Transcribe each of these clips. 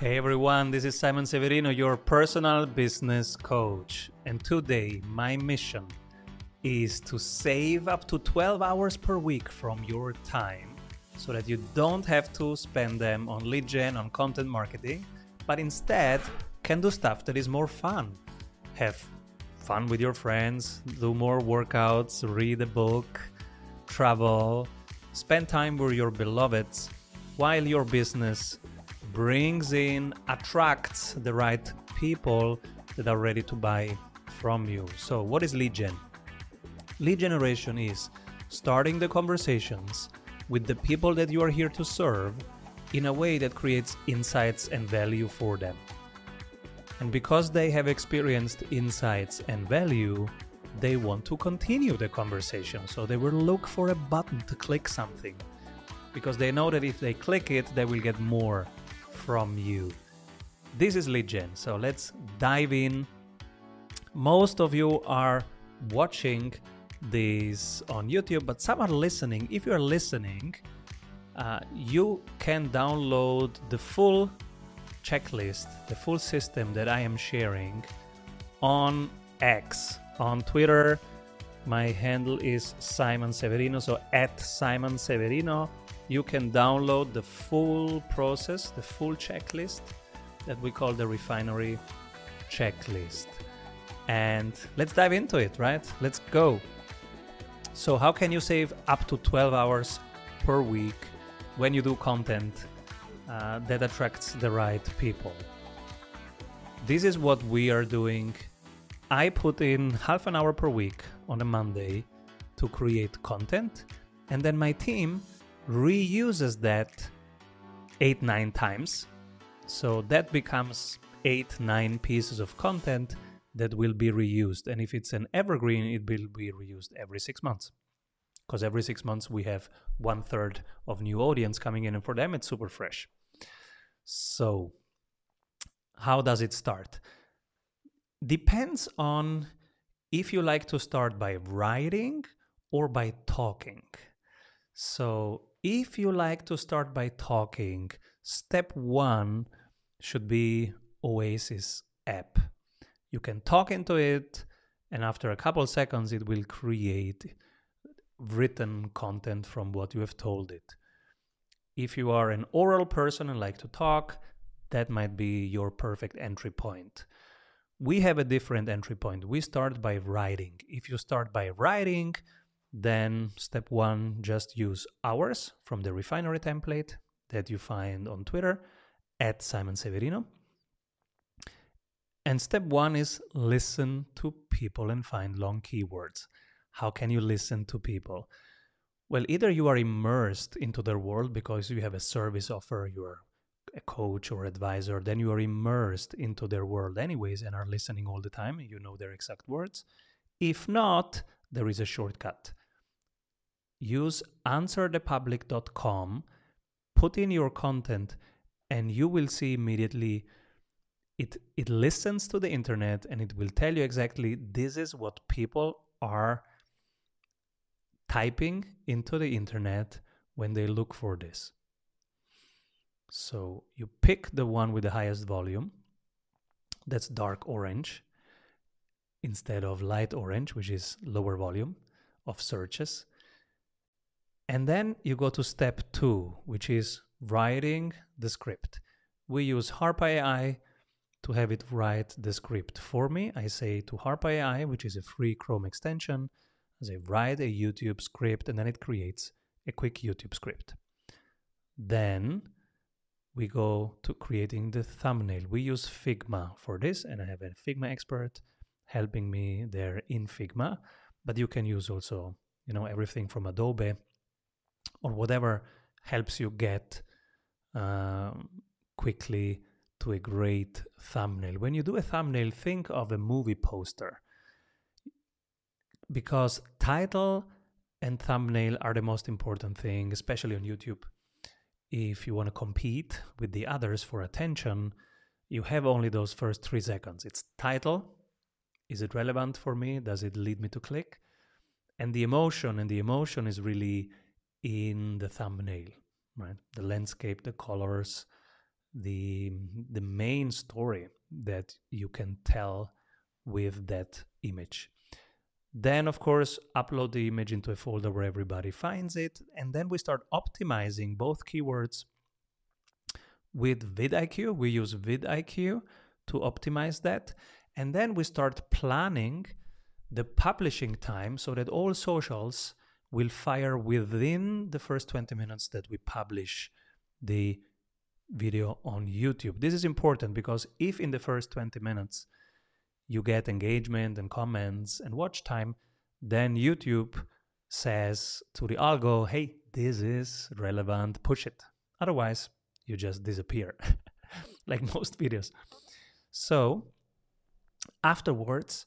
Hey everyone, this is Simon Severino, your personal business coach. And today, my mission is to save up to 12 hours per week from your time so that you don't have to spend them on lead gen, on content marketing, but instead can do stuff that is more fun. Have fun with your friends, do more workouts, read a book, travel, spend time with your beloveds while your business brings in, attracts the right people that are ready to buy from you. So, what is lead gen? Lead generation is starting the conversations with the people that you are here to serve in a way that creates insights and value for them. And because they have experienced insights and value, they want to continue the conversation. So they will look for a button to click something because they know that if they click it, they will get more from you. This is lead gen. So let's dive in. Most of you are watching this on YouTube, but some are listening. If you're listening, uh, you can download the full checklist, the full system that I am sharing on X, on Twitter. My handle is Simon Severino, so at Simon Severino. You can download the full process, the full checklist that we call the refinery checklist. And let's dive into it, right? Let's go. So, how can you save up to 12 hours per week when you do content uh, that attracts the right people? This is what we are doing. I put in half an hour per week on a Monday to create content, and then my team reuses that eight, nine times. So that becomes eight, nine pieces of content that will be reused. And if it's an evergreen, it will be reused every six months. Because every six months we have one third of new audience coming in, and for them it's super fresh. So, how does it start? Depends on if you like to start by writing or by talking. So, if you like to start by talking, step one should be Oasis app. You can talk into it, and after a couple seconds, it will create written content from what you have told it. If you are an oral person and like to talk, that might be your perfect entry point. We have a different entry point. We start by writing. If you start by writing, then step one, just use ours from the refinery template that you find on Twitter at Simon Severino. And step one is listen to people and find long keywords. How can you listen to people? Well, either you are immersed into their world because you have a service offer, you're a coach or advisor, then you are immersed into their world anyways and are listening all the time. You know their exact words. If not, there is a shortcut. Use answerthepublic.com, put in your content, and you will see immediately it it listens to the internet and it will tell you exactly this is what people are typing into the internet when they look for this. So you pick the one with the highest volume. That's dark orange instead of light orange, which is lower volume of searches. And then you go to step two, which is writing the script. We use HARPA AI to have it write the script for me. I say to HARPA AI, which is a free Chrome extension, I say write a YouTube script, and then it creates a quick YouTube script. Then we go to creating the thumbnail. We use Figma for this, and I have a Figma expert helping me there in Figma. But you can use also, you know, everything from Adobe or whatever helps you get um, quickly to a great thumbnail. When you do a thumbnail, think of a movie poster because title and thumbnail are the most important thing, especially on YouTube. If you want to compete with the others for attention, you have only those first three seconds. It's title. Is it relevant for me? Does it lead me to click? And the emotion, and the emotion is really in the thumbnail, right? The landscape, the colors, the the main story that you can tell with that image. Then, of course, upload the image into a folder where everybody finds it. And then we start optimizing both keywords with vidIQ. We use vidIQ to optimize that. And then we start planning the publishing time so that all socials will fire within the first 20 minutes that we publish the video on YouTube. This is important because if in the first 20 minutes you get engagement and comments and watch time, then YouTube says to the algo, hey, this is relevant, push it. Otherwise, you just disappear, like most videos. So, afterwards,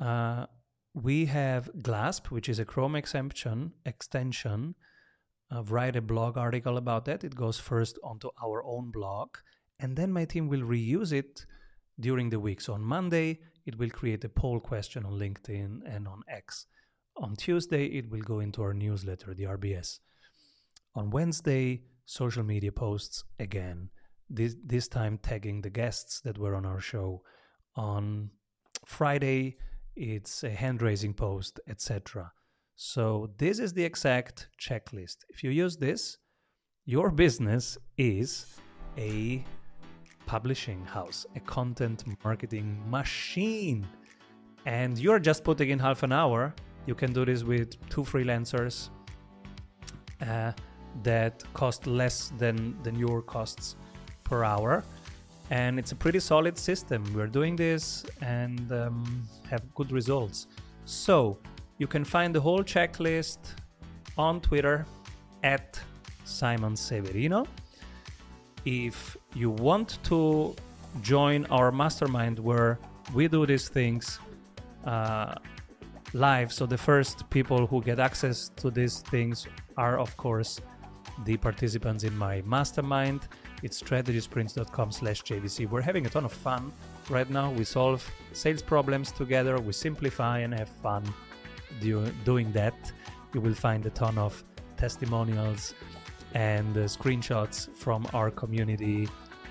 uh, we have Glasp, which is a Chrome exemption extension. I've write a blog article about that. It goes first onto our own blog, and then my team will reuse it during the week. So on Monday, it will create a poll question on LinkedIn and on X. On Tuesday, it will go into our newsletter, the RBS. On Wednesday, social media posts again, this, this time tagging the guests that were on our show. On Friday, it's a hand raising post, etc. So, this is the exact checklist. If you use this, your business is a publishing house, a content marketing machine. And you're just putting in half an hour. You can do this with two freelancers uh, that cost less than, than your costs per hour. And it's a pretty solid system. We're doing this and um, have good results. So you can find the whole checklist on Twitter at Simon Severino if you want to join our mastermind where we do these things uh, live, so the first people who get access to these things are, of course, the participants in my mastermind. It's strategysprints.com slash JVC. We're having a ton of fun right now. We solve sales problems together, we simplify and have fun do, doing that. You will find a ton of testimonials and uh, screenshots from our community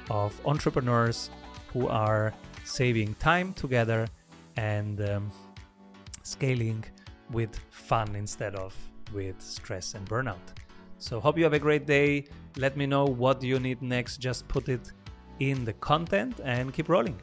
of entrepreneurs who are saving time together and um, scaling with fun instead of with stress and burnout. So hope you have a great day. Let me know what you need next. Just put it in the content and keep rolling.